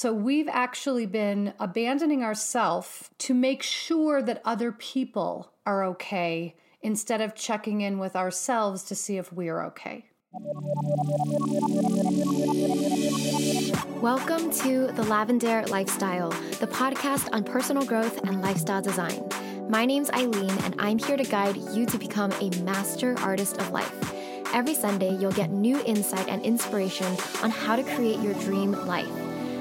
So we've actually been abandoning ourselves to make sure that other people are okay instead of checking in with ourselves to see if we're okay. Welcome to The Lavendaire Lifestyle, the podcast on personal growth and lifestyle design. My name's Eileen, and I'm here to guide you to become a master artist of life. Every Sunday, you'll get new insight and inspiration on how to create your dream life.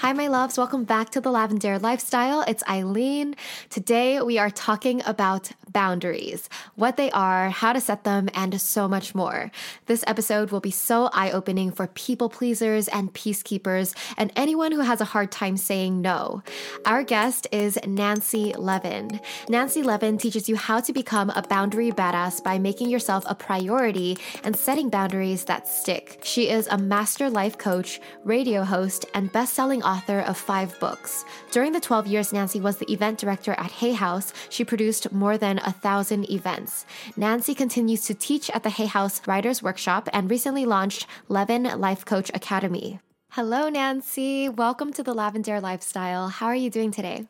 Hi, my loves. Welcome back to the Lavendaire Lifestyle. It's Eileen. Today, we are talking about boundaries, what they are, how to set them, and so much more. This episode will be so eye opening for people pleasers and peacekeepers and anyone who has a hard time saying no. Our guest is Nancy Levin. Nancy Levin teaches you how to become a boundary badass by making yourself a priority and setting boundaries that stick. She is a master life coach, radio host, and best selling author of five books. During the 12 years Nancy was the event director at Hay House, she produced more than a thousand events. Nancy continues to teach at the Hay House Writers Workshop and recently launched Levin Life Coach Academy. Hello, Nancy. Welcome to the Lavendaire Lifestyle. How are you doing today?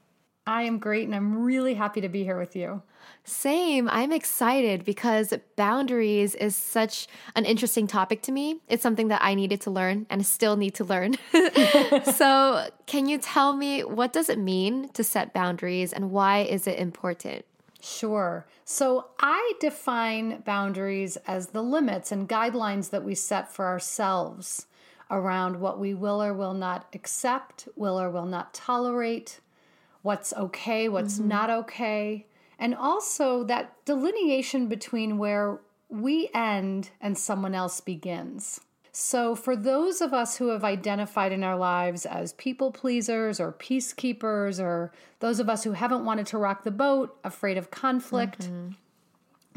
I am great and I'm really happy to be here with you. Same. I'm excited because boundaries is such an interesting topic to me. It's something that I needed to learn and still need to learn. so, can you tell me what does it mean to set boundaries and why is it important? Sure. So I define boundaries as the limits and guidelines that we set for ourselves around what we will or will not accept, will or will not tolerate, what's okay, what's mm-hmm. not okay, and also that delineation between where we end and someone else begins. So, for those of us who have identified in our lives as people pleasers or peacekeepers, or those of us who haven't wanted to rock the boat, afraid of conflict, mm-hmm.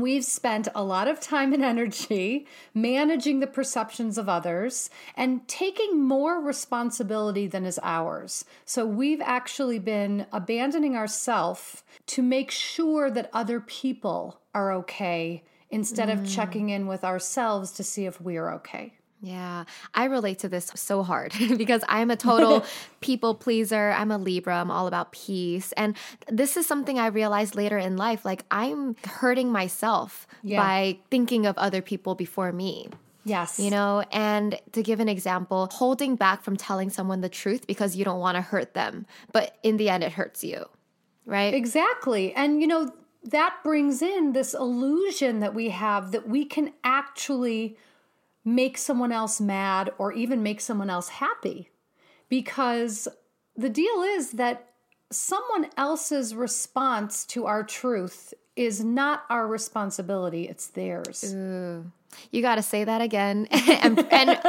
We've spent a lot of time and energy managing the perceptions of others and taking more responsibility than is ours. So we've actually been abandoning ourselves to make sure that other people are okay instead mm. of checking in with ourselves to see if we're okay. Yeah, I relate to this so hard because I'm a total people pleaser. I'm a Libra. I'm all about peace. And this is something I realized later in life. Like, I'm hurting myself yeah. by thinking of other people before me. Yes. You know, and to give an example, holding back from telling someone the truth because you don't want to hurt them, but in the end, it hurts you. Right? Exactly. And, you know, that brings in this illusion that we have that we can actually make someone else mad or even make someone else happy. Because the deal is that someone else's response to our truth is not our responsibility, it's theirs. Ooh. You got to say that again and, and,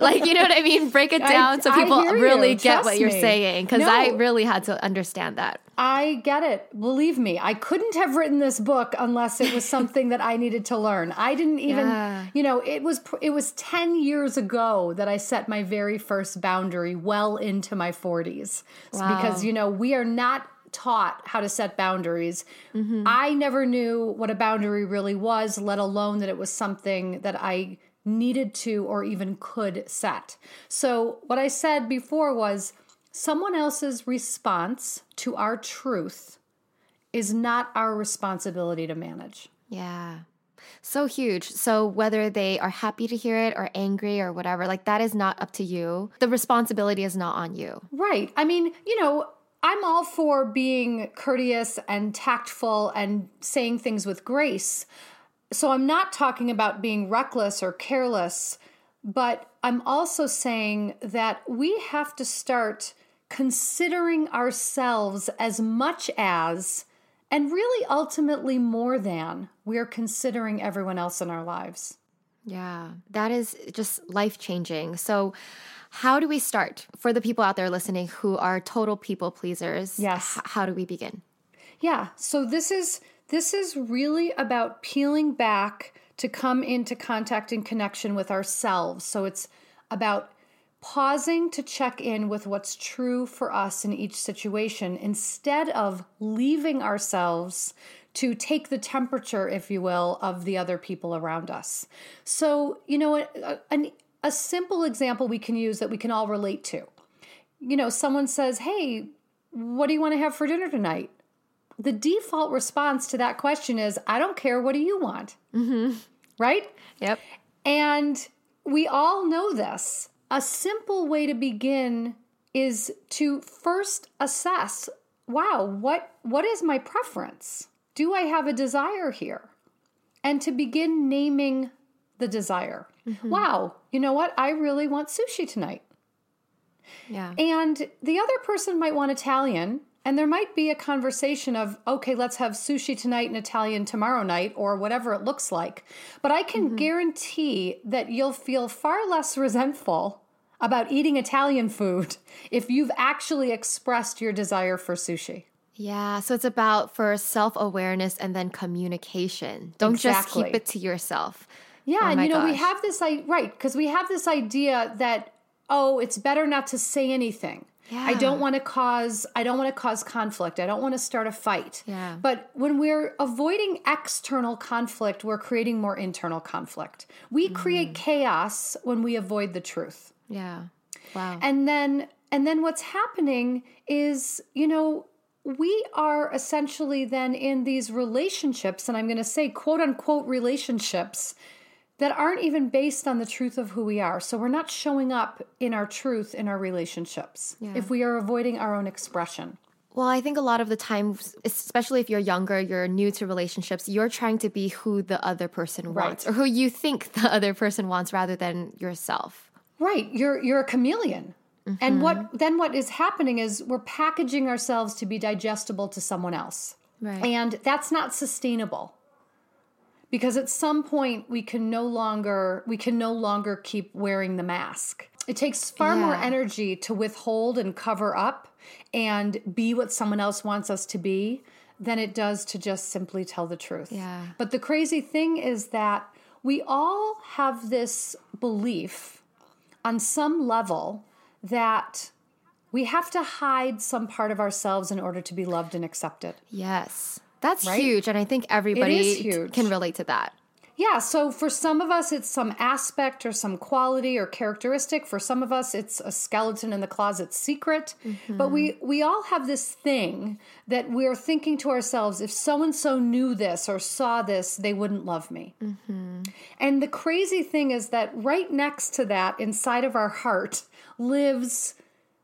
like you know what I mean break it down I, so people really get what you're me. saying cuz no, I really had to understand that. I get it. Believe me, I couldn't have written this book unless it was something that I needed to learn. I didn't even, yeah. you know, it was it was 10 years ago that I set my very first boundary well into my 40s. Wow. Because you know, we are not taught how to set boundaries. Mm-hmm. I never knew what a boundary really was, let alone that it was something that I needed to or even could set. So, what I said before was someone else's response to our truth is not our responsibility to manage. Yeah. So huge. So whether they are happy to hear it or angry or whatever, like that is not up to you. The responsibility is not on you. Right. I mean, you know, I'm all for being courteous and tactful and saying things with grace. So I'm not talking about being reckless or careless, but I'm also saying that we have to start considering ourselves as much as, and really ultimately more than, we're considering everyone else in our lives. Yeah, that is just life changing. So, how do we start for the people out there listening who are total people pleasers? Yes. H- how do we begin? Yeah. So this is this is really about peeling back to come into contact and connection with ourselves. So it's about pausing to check in with what's true for us in each situation instead of leaving ourselves to take the temperature, if you will, of the other people around us. So, you know, a, a, simple example we can use that we can all relate to. You know, someone says, Hey, what do you want to have for dinner tonight? The default response to that question is, I don't care. What do you want? Mm-hmm. Right? Yep. And we all know this. A simple way to begin is to first assess wow, what, what is my preference? Do I have a desire here? And to begin naming the desire. Mm-hmm. Wow, you know what? I really want sushi tonight. Yeah. And the other person might want Italian, and there might be a conversation of, okay, let's have sushi tonight and Italian tomorrow night, or whatever it looks like. But I can mm-hmm. guarantee that you'll feel far less resentful about eating Italian food if you've actually expressed your desire for sushi. Yeah, so it's about for self awareness and then communication. Don't exactly. just keep it to yourself. Yeah, oh and you know gosh. we have this I right because we have this idea that oh, it's better not to say anything. Yeah. I don't want to cause I don't want to cause conflict. I don't want to start a fight. Yeah. But when we're avoiding external conflict, we're creating more internal conflict. We mm. create chaos when we avoid the truth. Yeah. Wow. And then and then what's happening is, you know, we are essentially then in these relationships and I'm going to say quote unquote relationships that aren't even based on the truth of who we are. So we're not showing up in our truth in our relationships yeah. if we are avoiding our own expression. Well, I think a lot of the times, especially if you're younger, you're new to relationships, you're trying to be who the other person right. wants or who you think the other person wants rather than yourself. Right. You're you're a chameleon. Mm-hmm. And what then what is happening is we're packaging ourselves to be digestible to someone else. Right. And that's not sustainable because at some point we can no longer we can no longer keep wearing the mask. It takes far yeah. more energy to withhold and cover up and be what someone else wants us to be than it does to just simply tell the truth. Yeah. But the crazy thing is that we all have this belief on some level that we have to hide some part of ourselves in order to be loved and accepted. Yes that's right? huge. And I think everybody can relate to that. Yeah, so for some of us, it's some aspect or some quality or characteristic. For some of us, it's a skeleton in the closet secret. Mm-hmm. But we we all have this thing that we're thinking to ourselves: if so and so knew this or saw this, they wouldn't love me. Mm-hmm. And the crazy thing is that right next to that, inside of our heart, lives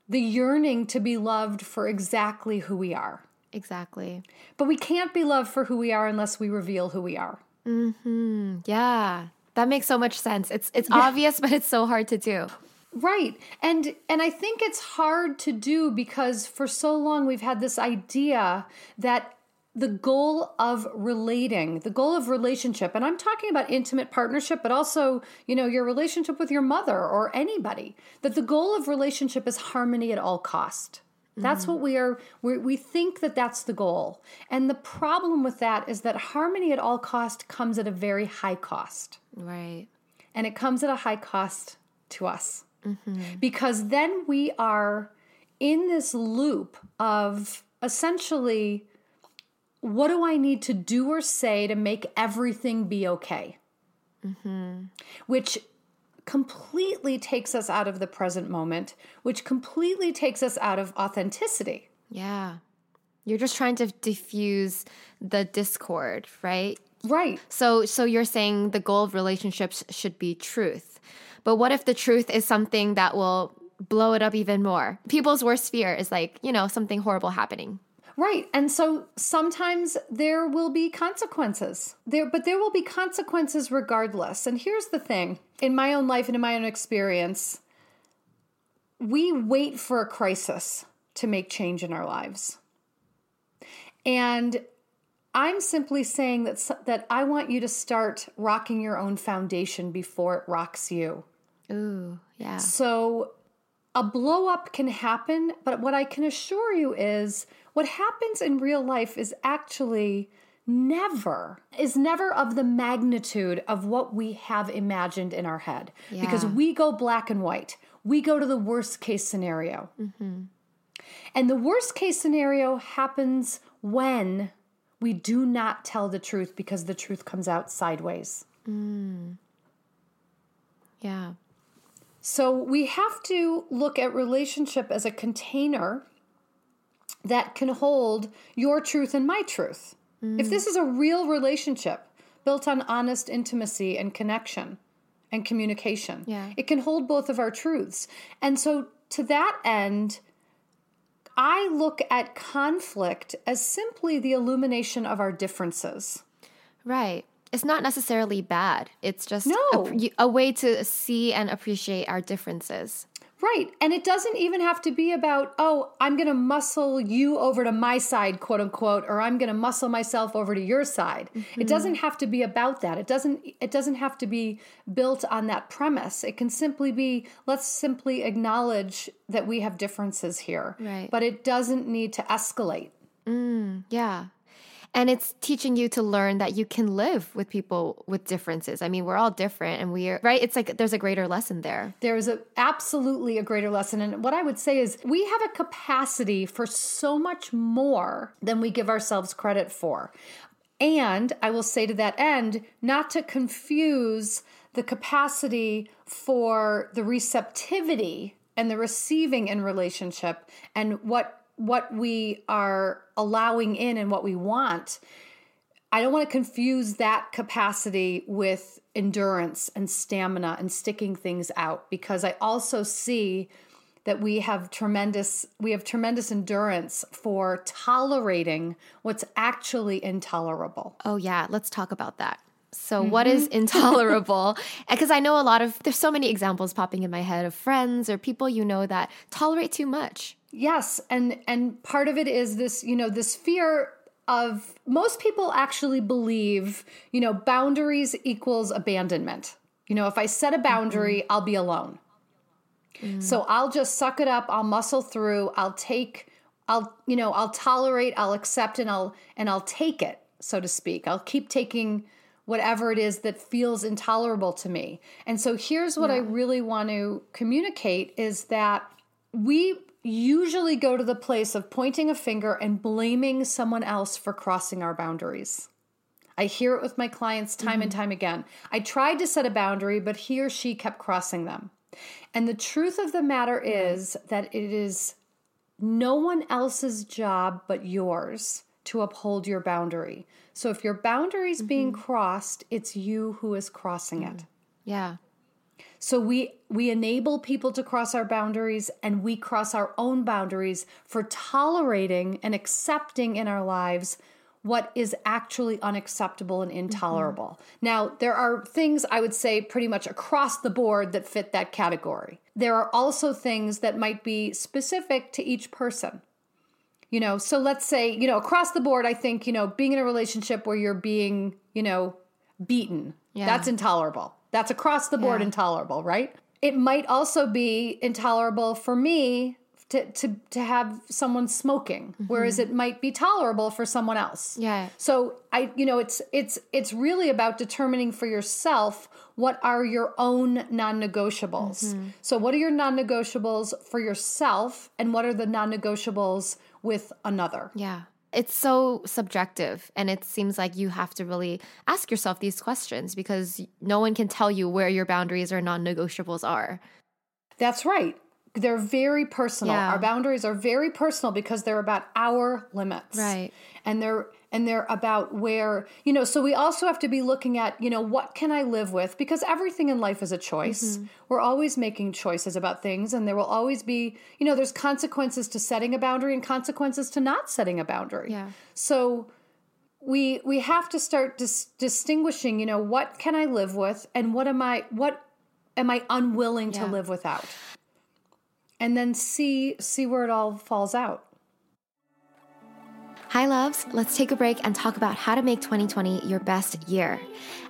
the yearning to be loved for exactly who we are. Exactly. But we can't be loved for who we are unless we reveal who we are. Hmm. Yeah. That makes so much sense. It's it's yeah. obvious, but it's so hard to do. Right. And and I think it's hard to do because for so long we've had this idea that the goal of relating, the goal of relationship, and I'm talking about intimate partnership, but also, you know, your relationship with your mother or anybody, that the goal of relationship is harmony at all cost. That's mm-hmm. what we are, we we think that that's the goal. And the problem with that is that harmony at all cost comes at a very high cost. Right. And it comes at a high cost to us. Mm-hmm. Because then we are in this loop of essentially what do I need to do or say to make everything be okay? Mm-hmm. Which completely takes us out of the present moment, which completely takes us out of authenticity. Yeah. You're just trying to diffuse the discord, right? Right. So so you're saying the goal of relationships should be truth. But what if the truth is something that will blow it up even more? People's worst fear is like, you know, something horrible happening. Right. And so sometimes there will be consequences. There but there will be consequences regardless. And here's the thing, in my own life and in my own experience, we wait for a crisis to make change in our lives. And I'm simply saying that that I want you to start rocking your own foundation before it rocks you. Ooh, yeah. So a blow up can happen, but what I can assure you is what happens in real life is actually never is never of the magnitude of what we have imagined in our head yeah. because we go black and white we go to the worst case scenario. Mm-hmm. And the worst case scenario happens when we do not tell the truth because the truth comes out sideways. Mm. Yeah. So we have to look at relationship as a container that can hold your truth and my truth. If this is a real relationship built on honest intimacy and connection and communication, Yeah. it can hold both of our truths. And so to that end, I look at conflict as simply the illumination of our differences. Right. It's not necessarily bad. It's just No. a, a way to see and appreciate our differences. Right. And it doesn't even have to be about, oh, I'm going to muscle you over to my side, quote unquote, or I'm going to muscle myself over to your side. It mm-hmm. doesn't have to be about that. It doesn't it doesn't have to be built on that premise. It can simply be let's simply acknowledge that we have differences here. Right. But it doesn't need to escalate. Mm, yeah. And it's teaching you to learn that you can live with people with differences. I mean, we're all different and we're, right? It's like there's a greater lesson there. There is a, absolutely a greater lesson. And what I would say is we have a capacity for so much more than we give ourselves credit for. And I will say to that end, not to confuse the capacity for the receptivity and the receiving in relationship and what what we are allowing in and what we want I don't want to confuse that capacity with endurance and stamina and sticking things out because I also see that we have tremendous we have tremendous endurance for tolerating what's actually intolerable. Oh, yeah. Let's talk about that. So, mm-hmm. what is intolerable? Because I know a lot of, there's so many examples popping in my head of friends or people you know that tolerate too much. Yes, and and part of it is this, you know, this fear of most people actually believe, you know, boundaries equals abandonment. You know, if I set a mm-hmm. boundary, I'll be alone. Mm. So I'll just suck it up, I'll muscle through, I'll take I'll, you know, I'll tolerate, I'll accept and I'll and I'll take it, so to speak. I'll keep taking whatever it is that feels intolerable to me. And so here's what I really want to communicate is that we usually go to the place of pointing a finger and blaming someone else for crossing our boundaries. I hear it with my clients time and mm-hmm. time again. I tried to set a boundary, but he or she kept crossing them. And the truth of the matter mm-hmm. is that it is no one else's job but yours to uphold your boundary. So if your boundary is being mm-hmm. crossed, it's you who is crossing it. Yeah. So we we enable people to cross our boundaries and we cross our own boundaries for tolerating and accepting in our lives what is actually unacceptable and intolerable. Mm-hmm. Now, there are things I would say pretty much across the board that fit that category. There are also things that might be specific to each person. You know, so let's say, you know, across the board, I think, you know, being in a relationship where you're being, you know, beaten, Yeah. that's intolerable. That's across the board Yeah. intolerable, right? It might also be intolerable for me to, to, to have someone smoking, mm-hmm. whereas it might be tolerable for someone else. Yeah. So I, you know, it's it's it's really about determining for yourself what are your own non-negotiables. Mm-hmm. So what are your non-negotiables for yourself, and what are the non-negotiables with another? Yeah. It's so subjective. And it seems like you have to really ask yourself these questions because no one can tell you where your boundaries or non negotiables are. That's right. They're very personal. Yeah. Our boundaries are very personal because they're about our limits. Right. And they're and they're about where, you know, so we also have to be looking at, you know, what can I live with? Because everything in life is a choice. Mm-hmm. We're always making choices about things and there will always be, you know, there's consequences to setting a boundary and consequences to not setting a boundary. Yeah. So we we have to start dis- distinguishing, you know, what can I live with and what am I what am I unwilling to live without? And then see see where it all falls out. Hi, loves. Let's take a break and talk about how to make 2020 your best year.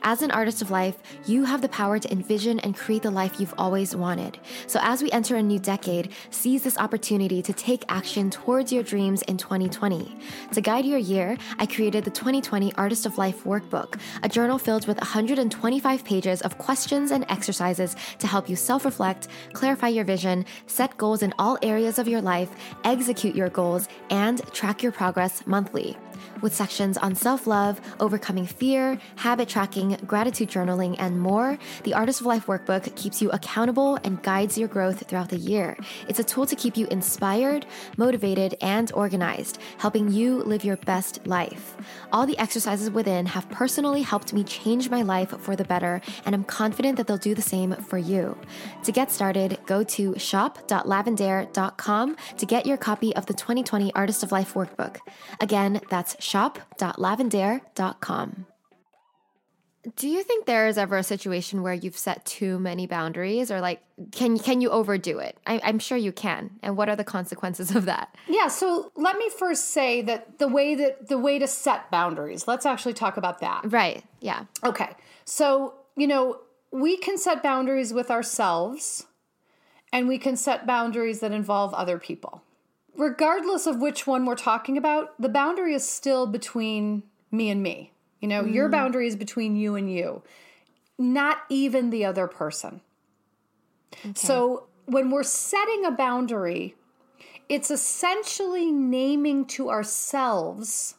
As an artist of life, you have the power to envision and create the life you've always wanted. So, as we enter a new decade, seize this opportunity to take action towards your dreams in 2020. To guide your year, I created the 2020 Artist of Life Workbook, a journal filled with 125 pages of questions and exercises to help you self reflect, clarify your vision, set goals in all areas of your life, execute your goals, and track your progress monthly with sections on self love, overcoming fear, habit tracking, gratitude journaling, and more, the Artist of Life workbook keeps you accountable and guides your growth throughout the year. It's a tool to keep you inspired, motivated, and organized, helping you live your best life. All the exercises within have personally helped me change my life for the better, and I'm confident that they'll do the same for you. To get started, go to shop.lavendaire.com to get your copy of the 2020 Artist of Life workbook. Again, that's shop.lavendaire.com. Do you think there is ever a situation where you've set too many boundaries, or like, can can you overdo it? I, I'm sure you can. And what are the consequences of that? Yeah. So let me first say that the way that the way to set boundaries. Let's actually talk about that. Right. Yeah. Okay. So you know we can set boundaries with ourselves, and we can set boundaries that involve other people regardless of which one we're talking about, the boundary is still between me and me. You know, mm. your boundary is between you and you, not even the other person. Okay. So when we're setting a boundary, it's essentially naming to ourselves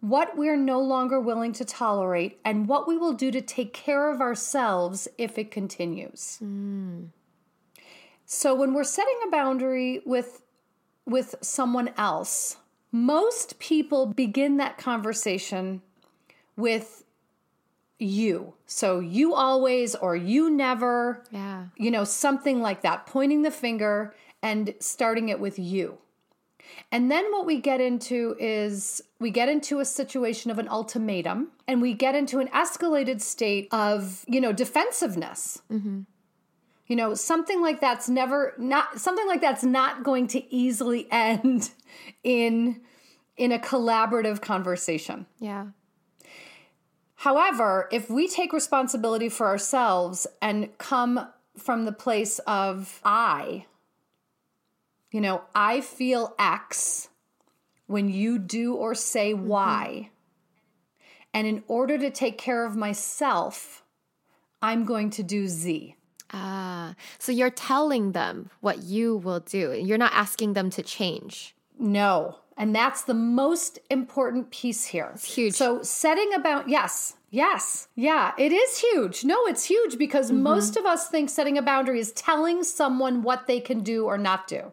what we're no longer willing to tolerate and what we will do to take care of ourselves if it continues. Mm. So when we're setting a boundary with with someone else, most people begin that conversation with you. So you always or you never. Yeah. You know, something like that, pointing the finger and starting it with you. And then what we get into is we get into a situation of an ultimatum and we get into an escalated state of, you know, defensiveness. Mm-hmm. You know, something like that's never not something like that's not going to easily end in in a collaborative conversation. Yeah. However, if we take responsibility for ourselves and come from the place of I, you know, I feel X when you do or say mm-hmm. Y. And in order to take care of myself, I'm going to do Z. Ah, so you're telling them what you will do. You're not asking them to change. No. And that's the most important piece here. It's huge. So setting about yes, yes, yeah, it is huge. No, it's huge because mm-hmm. most of us think setting a boundary is telling someone what they can do or not do.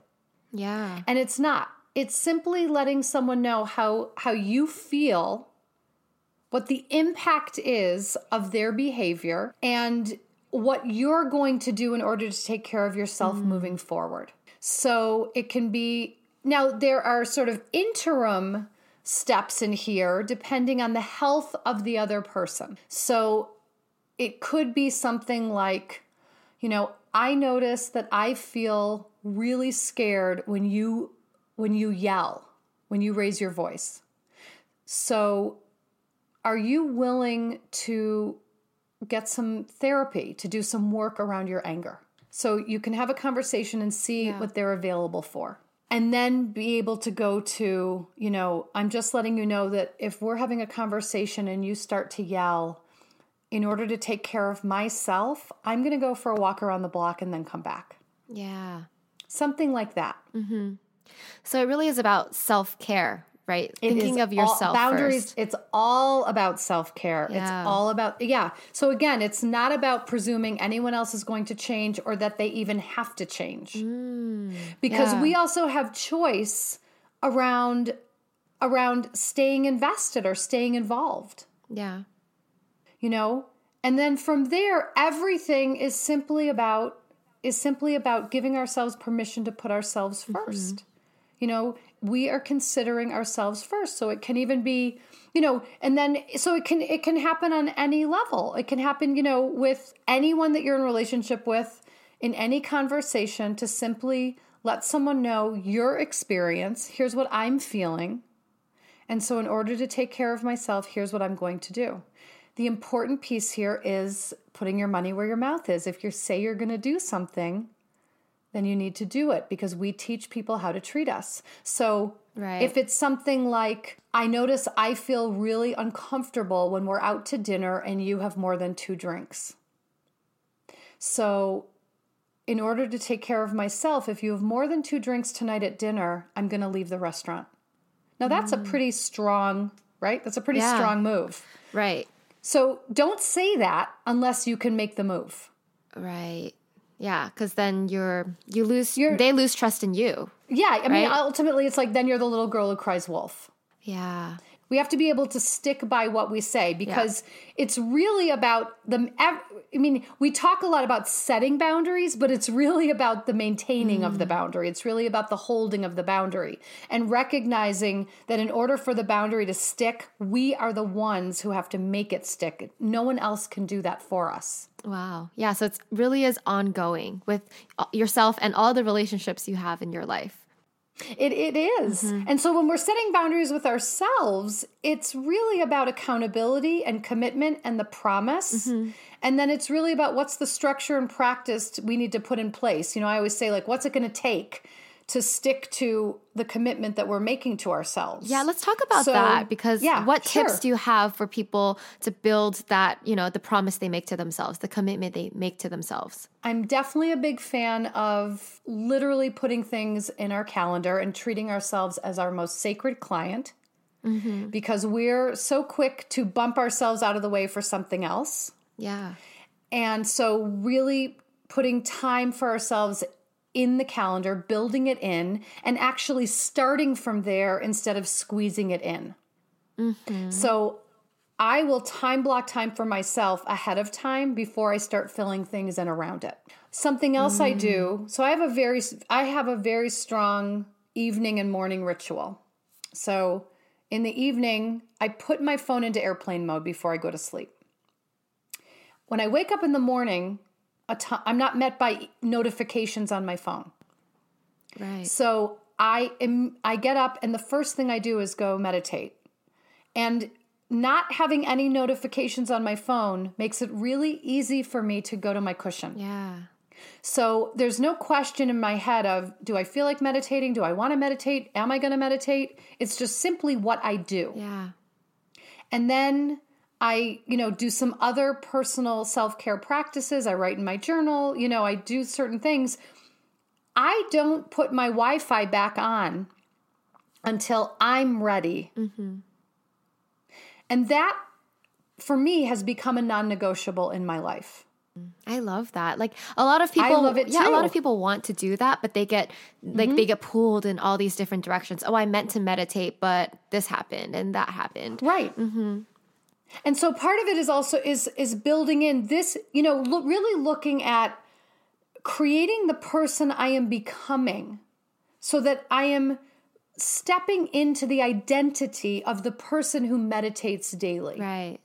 Yeah. And it's not. It's simply letting someone know how how you feel, what the impact is of their behavior, and what you're going to do in order to take care of yourself mm. moving forward. So it can be now there are sort of interim steps in here depending on the health of the other person. So it could be something like, you know, I notice that I feel really scared when you when you yell, when you raise your voice. So are you willing to get some therapy to do some work around your anger. So you can have a conversation and see yeah. what they're available for. And then be able to go to, you know, I'm just letting you know that if we're having a conversation and you start to yell, in order to take care of myself, I'm going to go for a walk around the block and then come back. Yeah. Something like that. Mm-hmm. So it really is about self care, right? It Thinking of yourself. All, boundaries, first. it's all about self care. Yeah. It's all about, yeah. So again, it's not about presuming anyone else is going to change or that they even have to change. Mm, because yeah. we also have choice around around staying invested or staying involved. Yeah. You know? And then from there everything is simply about is simply about giving ourselves permission to put ourselves 1st mm-hmm. You know, we are considering ourselves first. So it can even be, you know, and then so it can it can happen on any level. It can happen, you know, with anyone that you're in relationship with in any conversation to simply let someone know your experience. Here's what I'm feeling. And so, in order to take care of myself, here's what I'm going to do. The important piece here is putting your money where your mouth is. If you say you're going to do something, then you need to do it because we teach people how to treat us. So, Right. if it's something like, I notice I feel really uncomfortable when we're out to dinner and you have more than two drinks. So, in order to take care of myself, if you have more than two drinks tonight at dinner, I'm going to leave the restaurant. Now, that's a pretty strong, right? That's a pretty Mm. Yeah. strong move. Right. So, don't say that unless you can make the move. Right. Yeah, because then you're you lose You're- they lose trust in you. Yeah, I mean, ultimately, it's like then you're the little girl who cries wolf. Yeah. We have to be able to stick by what we say because it's really about the. I mean, we talk a lot about setting boundaries, but it's really about the maintaining of the boundary. It's really about the holding of the boundary and recognizing that in order for the boundary to stick, we are the ones who have to make it stick. No one else can do that for us. Wow. Yeah, so it's really is ongoing with uh, yourself and all the relationships you have in your life. It, it is. Mm-hmm. And so when we're setting boundaries with ourselves, it's really about accountability and commitment and the promise. Mm-hmm. And then it's really about what's the structure and practice we need to put in place. You know, I always say, like, what's it going to take to stick to the commitment that we're making to ourselves? Yeah, let's talk about So, that because yeah, what sure. tips do you have for people to build that, you know, the promise they make to themselves, the commitment they make to themselves? I'm definitely a big fan of literally putting things in our calendar and treating ourselves as our most sacred client mm-hmm. because we're so quick to bump ourselves out of the way for something else. Yeah. And so, really putting time for ourselves in the calendar, building it in, and actually starting from there instead of squeezing it in. Mm-hmm. So, I will time block time for myself ahead of time before I start filling things in around it. Something else I do. Mm. So I have a very I have a very strong evening and morning ritual. So in the evening, I put my phone into airplane mode before I go to sleep. When I wake up in the morning, a ti- I'm not met by notifications on my phone. Right. So I am I get up and the first thing I do is go meditate. And not having any notifications on my phone makes it really easy for me to go to my cushion. Yeah. So there's no question in my head of do I feel like meditating? Do I want to meditate? Am I going to meditate? It's just simply what I do. Yeah. And then I, you know, do some other personal self-care practices. I write in my journal, you know, I do certain things. I don't put my Wi-Fi back on until I'm ready. Mm-hmm. And that for me has become a non-negotiable in my life. Mm, I love that. Like a lot of people love it Yeah, a lot of people want to do that, but they get like they mm-hmm. get pulled in all these different directions. Oh, I meant to meditate, but this happened and that happened. Right. Mm-hmm. And so part of it is also is is building in this, you know, lo- really looking at creating the person I am becoming so that I am stepping into the identity of the person who meditates daily. Right.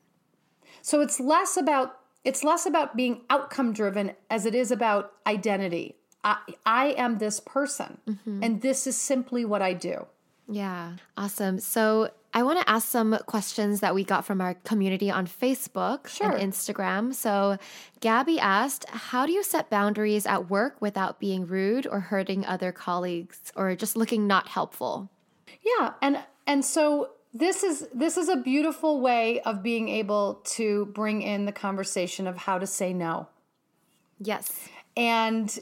So it's less about it's less about being outcome driven as it is about identity. I, I am this person, mm-hmm. and this is simply what I do. Yeah. Awesome. So I want to ask some questions that we got from our community on Facebook Sure. and Instagram. So Gabby asked, How do you set boundaries at work without being rude or hurting other colleagues or just looking not helpful? Yeah, and and so this is this is a beautiful way of being able to bring in the conversation of how to say no. Yes. And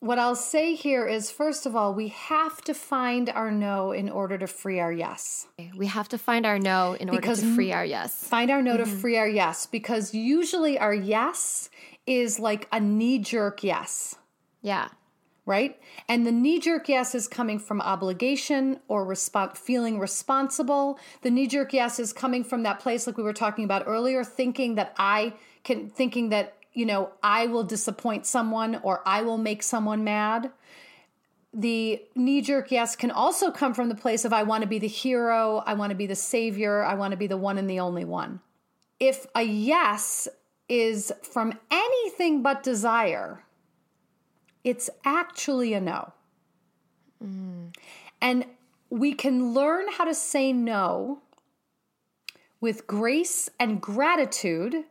what I'll say here is first of all, we have to find our no in order to free our yes. We have to find our no in order Because to free our yes. Find our no to mm-hmm. free our yes because usually our yes is like a knee jerk yes. Yeah. right? And the knee jerk yes is coming from obligation or resp- feeling responsible. The knee jerk yes is coming from that place, like we were talking about earlier, thinking that I can, thinking that, you know, I will disappoint someone or I will make someone mad. The knee jerk yes can also come from the place of I want to be the hero, I want to be the savior, I want to be the one and the only one. If a yes is from anything but desire, it's actually a no. Mm. And we can learn how to say no with grace and gratitude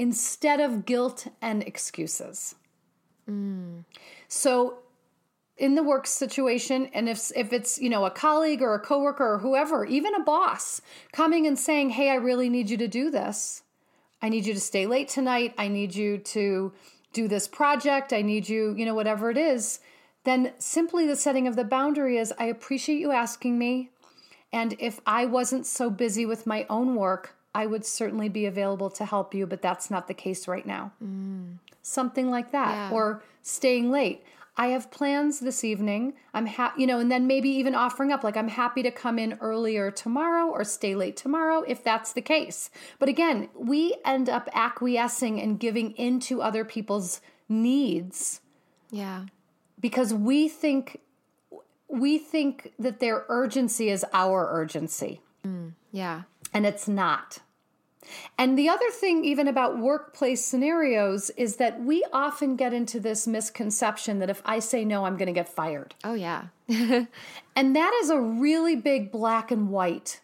instead of guilt and excuses. Mm. So in the work situation and if if it's you know a colleague or a coworker or whoever even a boss coming and saying hey i really need you to do this. I need you to stay late tonight. I need you to do this project. I need you you know whatever it is then simply the setting of the boundary is i appreciate you asking me. And if i wasn't so busy with my own work i would certainly be available to help you but that's not the case right now. Mm. Something like that Yeah. or staying late. I have plans this evening. I'm happy you know and then maybe even offering up like i'm happy to come in earlier tomorrow or stay late tomorrow if that's the case. But again we end up acquiescing and giving into other people's needs. Yeah. because we think we think that their urgency is our urgency. Mm. Yeah. And it's not. And the other thing, even about workplace scenarios, is that we often get into this misconception that if I say no, I'm going to get fired. Oh, yeah. And that is a really big black and white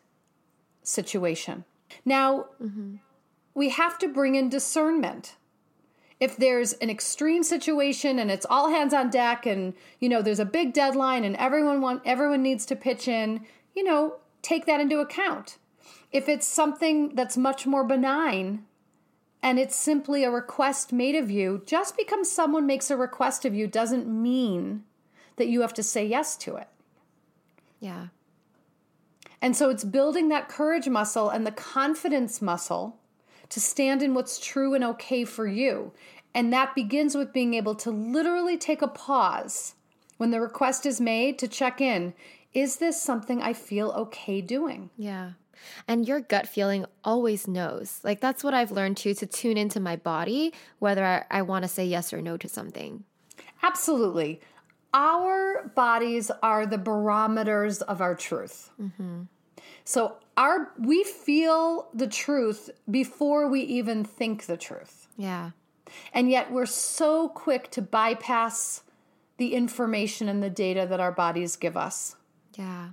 situation. Now, mm-hmm. we have to bring in discernment. If there's an extreme situation and it's all hands on deck and you know there's a big deadline and everyone want everyone needs to pitch in, you know, take that into account. If it's something that's much more benign and it's simply a request made of you, just because someone makes a request of you doesn't mean that you have to say yes to it. Yeah. And so it's building that courage muscle and the confidence muscle to stand in what's true and okay for you. And that begins with being able to literally take a pause when the request is made to check in is this something I feel okay doing? Yeah. And your gut feeling always knows. Like, that's what I've learned too to tune into my body, whether I, I want to say yes or no to something. Absolutely. Our bodies are the barometers of our truth. Mm-hmm. So our we feel the truth before we even think the truth. Yeah. And yet we're so quick to bypass the information and the data that our bodies give us. Yeah.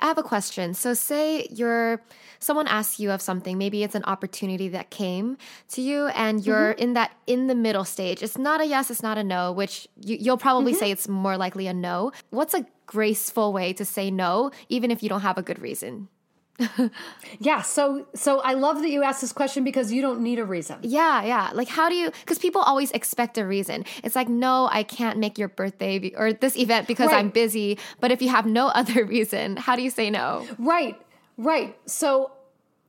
I have a question. So say you're someone asks you of something, maybe it's an opportunity that came to you and mm-hmm. you're in that in the middle stage. It's not a yes, it's not a no, which you, you'll probably mm-hmm. say it's more likely a no. What's a graceful way to say no even if you don't have a good reason? Yeah, so so I love that you asked this question because you don't need a reason. Yeah, yeah. Like, how do you? Because people always expect a reason. It's like, no, I can't make your birthday be, or this event because I'm busy. But if you have no other reason, how do you say no? Right, right. So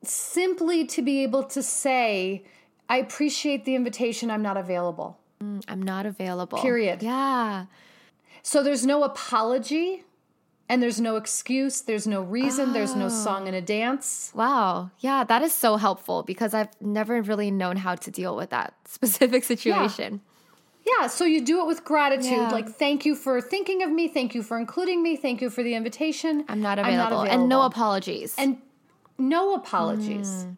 simply to be able to say, I appreciate the invitation, I'm not available. Mm, I'm not available. Period. Yeah. So there's no apology and there's no excuse, there's no reason, there's no song and a dance. Wow. Yeah, that is so helpful because I've never really known how to deal with that specific situation. Yeah, yeah so you do it with gratitude. Yeah. Like, thank you for thinking of me. Thank you for including me. Thank you for the invitation. I'm not available. And no apologies. And no apologies. Mm.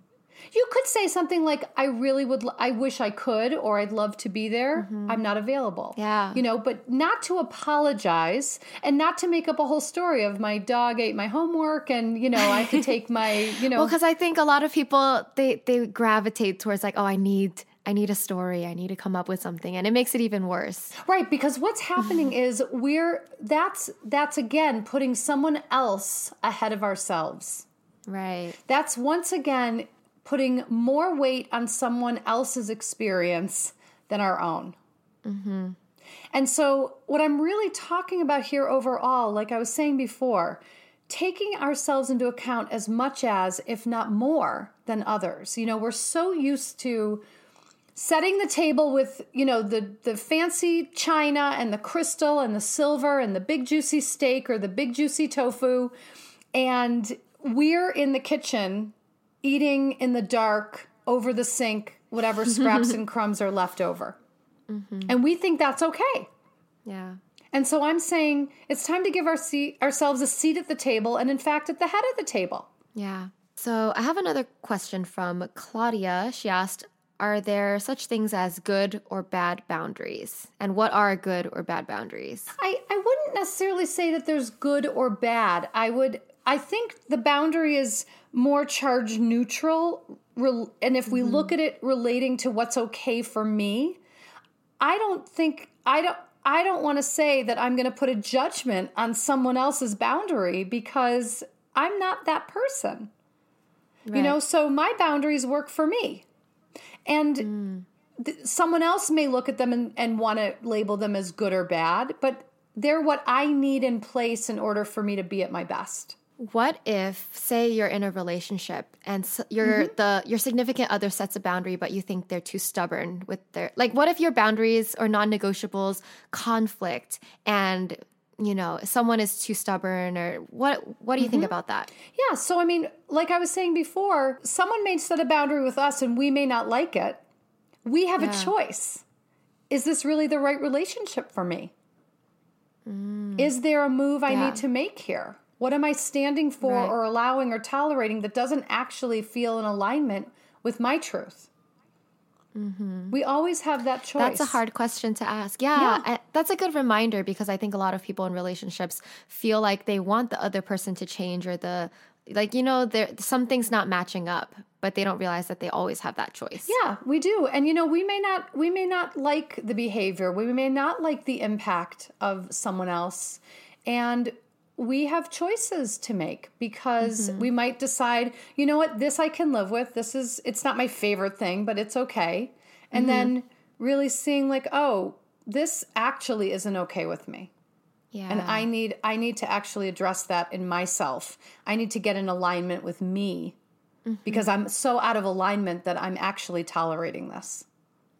You could say something like, I really would, l- I wish I could, or I'd love to be there. I'm not available. Mm-hmm. Yeah. You know, but not to apologize and not to make up a whole story of my dog ate my homework and, you know, I could take my, you know, well, because I think a lot of people they they gravitate towards like, oh, I need I need a story. I need to come up with something, and it makes it even worse. Right, because what's happening is we're that's that's again putting someone else ahead of ourselves. Right. That's once again putting more weight on someone else's experience than our own. Mm-hmm. And so, what I'm really talking about here overall, like I was saying before, taking ourselves into account as much as, if not more, than others. You know, we're so used to setting the table with you know the the fancy china and the crystal and the silver and the big juicy steak or the big juicy tofu and we're in the kitchen eating in the dark over the sink whatever scraps and crumbs are left over mm-hmm. and we think that's okay Yeah. and so i'm saying it's time to give our seat, ourselves a seat at the table and in fact at the head of the table Yeah. So I have another question from Claudia. She asked, Are there such things as good or bad boundaries? And what are good or bad boundaries? I, I wouldn't necessarily say that there's good or bad. I would I think the boundary is more charge neutral and if we mm-hmm. look at it relating to what's okay for me, I don't think I don't I don't want to say that I'm going to put a judgment on someone else's boundary because I'm not that person. Right. You know, so my boundaries work for me. And mm. th- someone else may look at them and, and want to label them as good or bad, but they're what I need in place in order for me to be at my best. What if, say, you're in a relationship and your mm-hmm. the your significant other sets a boundary, but you think they're too stubborn with their like? What if your boundaries or non-negotiables conflict, and you know someone is too stubborn, or what? What do you mm-hmm. think about that? Yeah, so I mean, like I was saying before, someone may set a boundary with us, and we may not like it. We have yeah. a choice. Is this really the right relationship for me? Mm. Is there a move I yeah. need to make here? What am I standing for right. or allowing or tolerating that doesn't actually feel in alignment with my truth? Mm-hmm. We always have that choice. That's a hard question to ask. Yeah, yeah. I, that's a good reminder because I think a lot of people in relationships feel like they want the other person to change or the like you know there something's not matching up but they don't realize that they always have that choice yeah we do and you know we may not we may not like the behavior we may not like the impact of someone else and we have choices to make because mm-hmm. we might decide, you know what, this I can live with. This is, it's not my favorite thing, but it's okay. And mm-hmm. then really seeing, like, oh, this actually isn't okay with me. Yeah. And I need I need to actually address that in myself. I need to get in alignment with me mm-hmm. because I'm so out of alignment that I'm actually tolerating this.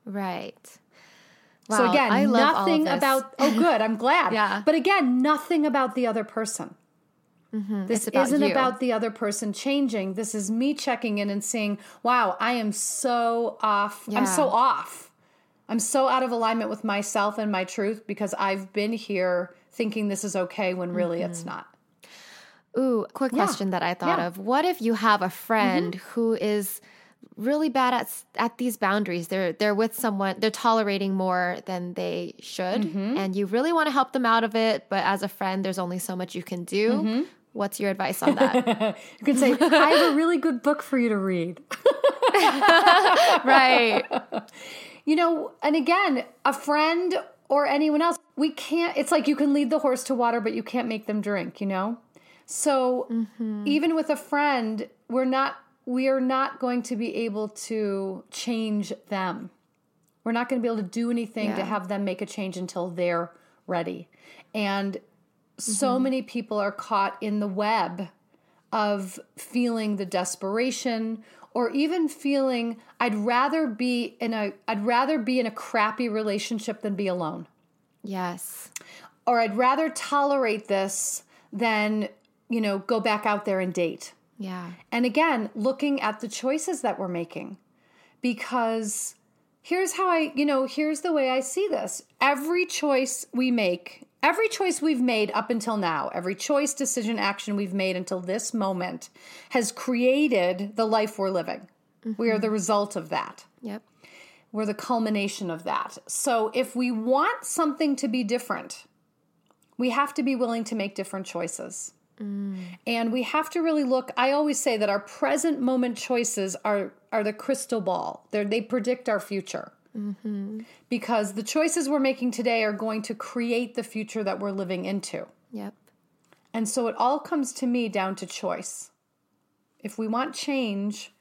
Right. Wow, so again, nothing about oh good, I'm glad. yeah. But again, nothing about the other person. Mm-hmm. This about isn't you. about the other person changing. This is me checking in and seeing, "Wow, I am so off. Yeah. I'm so off. I'm so out of alignment with myself and my truth because I've been here thinking this is okay when really mm-hmm. it's not." Ooh, quick yeah. question that I thought yeah. of. What if you have a friend mm-hmm. who is really bad at at these boundaries. They're they're with someone, they're tolerating more than they should, mm-hmm. and you really want to help them out of it, but as a friend there's only so much you can do. Mm-hmm. What's your advice on that? you can say, "I have a really good book for you to read." right. You know, and again, a friend or anyone else, we can't it's like you can lead the horse to water but you can't make them drink, you know? So, mm-hmm. even with a friend, we're not we are not going to be able to change them. We're not going to be able to do anything yeah. to have them make a change until they're ready. And mm-hmm. so many people are caught in the web of feeling the desperation or even feeling I'd rather be in a I'd rather be in a crappy relationship than be alone. Yes. Or I'd rather tolerate this than, you know, go back out there and date. Yeah. And again, looking at the choices that we're making. Because here's how I, you know, here's the way I see this. Every choice we make, every choice we've made up until now, every choice, decision, action we've made until this moment has created the life we're living. Mm-hmm. We are the result of that. Yep. We're the culmination of that. So if we want something to be different, we have to be willing to make different choices. Mm. And we have to really look. I always say that our present moment choices are are the crystal ball. They they predict our future. Mm-hmm. Because the choices we're making today are going to create the future that we're living into. Yep. And so it all comes to me down to choice. If we want change,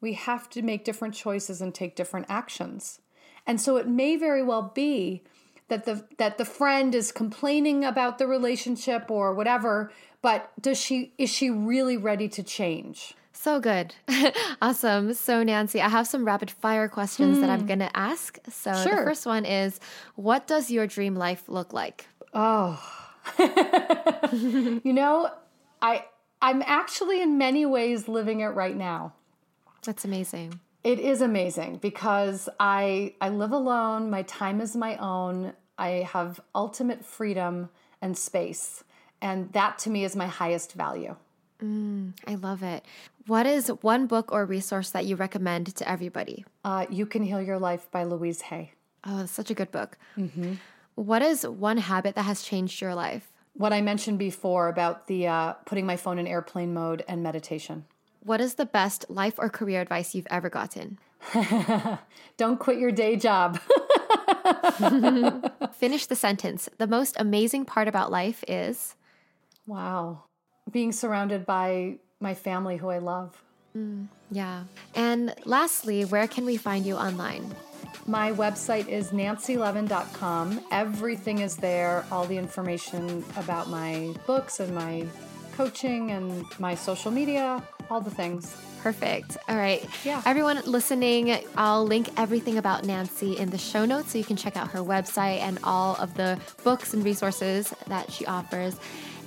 we have to make different choices and take different actions. And so it may very well be that the that the friend is complaining about the relationship or whatever but does she is she really ready to change? So good. awesome. So, Nancy, I have some rapid fire questions hmm. that I'm hmm. going to ask. So, sure. the first one is What does your dream life look like? Oh, you know, I, I'm actually in many ways living it right now. That's amazing. It is amazing because I, I live alone, my time is my own, I have ultimate freedom and space. And that to me is my highest value. Mm, I love it. What is one book or resource that you recommend to everybody? Uh, you Can Heal Your Life by Louise Hay. Oh, it's such a good book. Mm-hmm. What is one habit that has changed your life? What I mentioned before about the uh, putting my phone in airplane mode and meditation. What is the best life or career advice you've ever gotten? Don't quit your day job. Finish the sentence. The most amazing part about life is. Wow. Being surrounded by my family who I love. Mm, yeah. And lastly, where can we find you online? My website is nancylevin.com. Everything is there, all the information about my books and my coaching and my social media, all the things. Perfect. All right. Yeah. Everyone listening, I'll link everything about Nancy in the show notes so you can check out her website and all of the books and resources that she offers.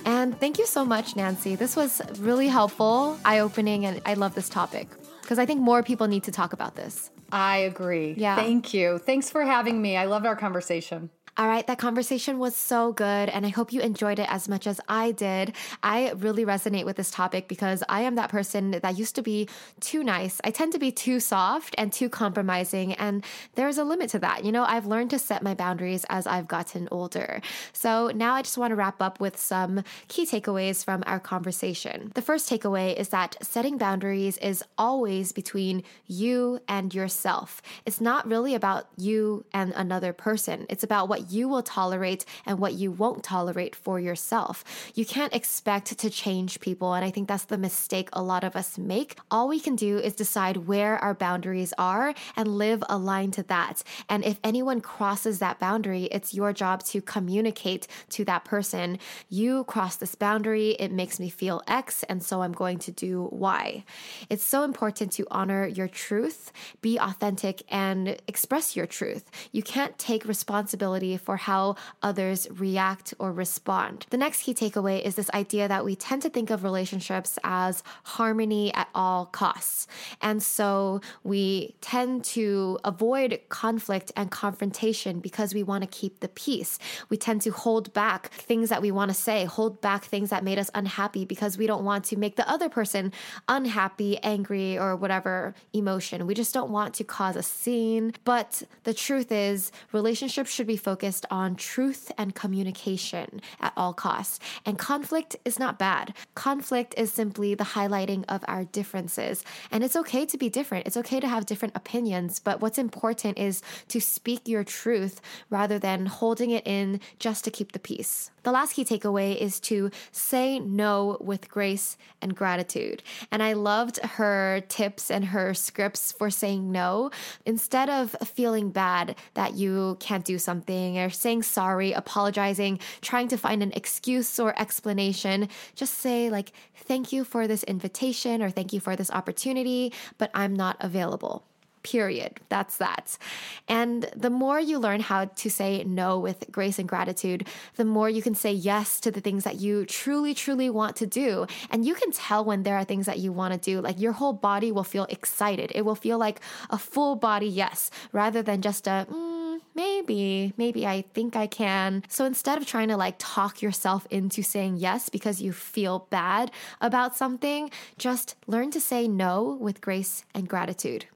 And thank you so much, Nancy. This was really helpful, eye opening, and I love this topic because I think more people need to talk about this. I agree. Yeah. Thank you. Thanks for having me. I loved our conversation. All right, that conversation was so good, and I hope you enjoyed it as much as I did. I really resonate with this topic because I am that person that used to be too nice. I tend to be too soft and too compromising, and there's a limit to that. You know, I've learned to set my boundaries as I've gotten older. So now I just want to wrap up with some key takeaways from our conversation. The first takeaway is that setting boundaries is always between you and yourself. It's not really about you and another person, it's about what you will tolerate and what you won't tolerate for yourself. You can't expect to change people. And I think that's the mistake a lot of us make. All we can do is decide where our boundaries are and live aligned to that. And if anyone crosses that boundary, it's your job to communicate to that person, you cross this boundary, it makes me feel X, and so I'm going to do Y. It's so important to honor your truth, be authentic, and express your truth. You can't take responsibility for how others react or respond. The next key takeaway is this idea that we tend to think of relationships as harmony at all costs. And so we tend to avoid conflict and confrontation because we want to keep the peace. We tend to hold back things that we want to say, hold back things that made us unhappy because we don't want to make the other person unhappy, angry, or whatever emotion. We just don't want to cause a scene. But the truth is, relationships should be focused focused on truth and communication at all costs. And conflict is not bad. Conflict is simply the highlighting of our differences. And it's okay to be different, it's okay to have different opinions. But what's important is to speak your truth rather than holding it in just to keep the peace. The last key takeaway is to say no with grace and gratitude. And I loved her tips and her scripts for saying no. Instead of feeling bad that you can't do something or saying sorry, apologizing, trying to find an excuse or explanation, just say, like, thank you for this invitation or thank you for this opportunity, but I'm not available. Period. That's that. And the more you learn how to say no with grace and gratitude, the more you can say yes to the things that you truly, truly want to do. And you can tell when there are things that you want to do. Like your whole body will feel excited. It will feel like a full body yes, rather than just a, mm, maybe, maybe I think I can. So instead of trying to like talk yourself into saying yes because you feel bad about something, just learn to say no with grace and gratitude.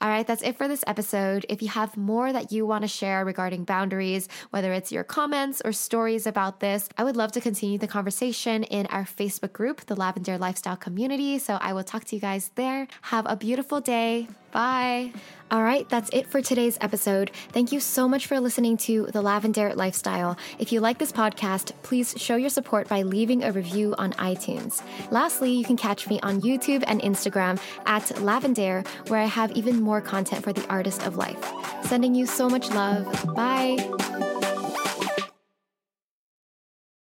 All right, that's it for this episode. If you have more that you want to share regarding boundaries, whether it's your comments or stories about this, I would love to continue the conversation in our Facebook group, the Lavendaire Lifestyle Community. So I will talk to you guys there. Have a beautiful day. Bye. All right, that's it for today's episode. Thank you so much for listening to The Lavendaire Lifestyle. If you like this podcast, please show your support by leaving a review on iTunes. Lastly, you can catch me on YouTube and Instagram at Lavendaire, where I have even more content for the artist of life. Sending you so much love. Bye.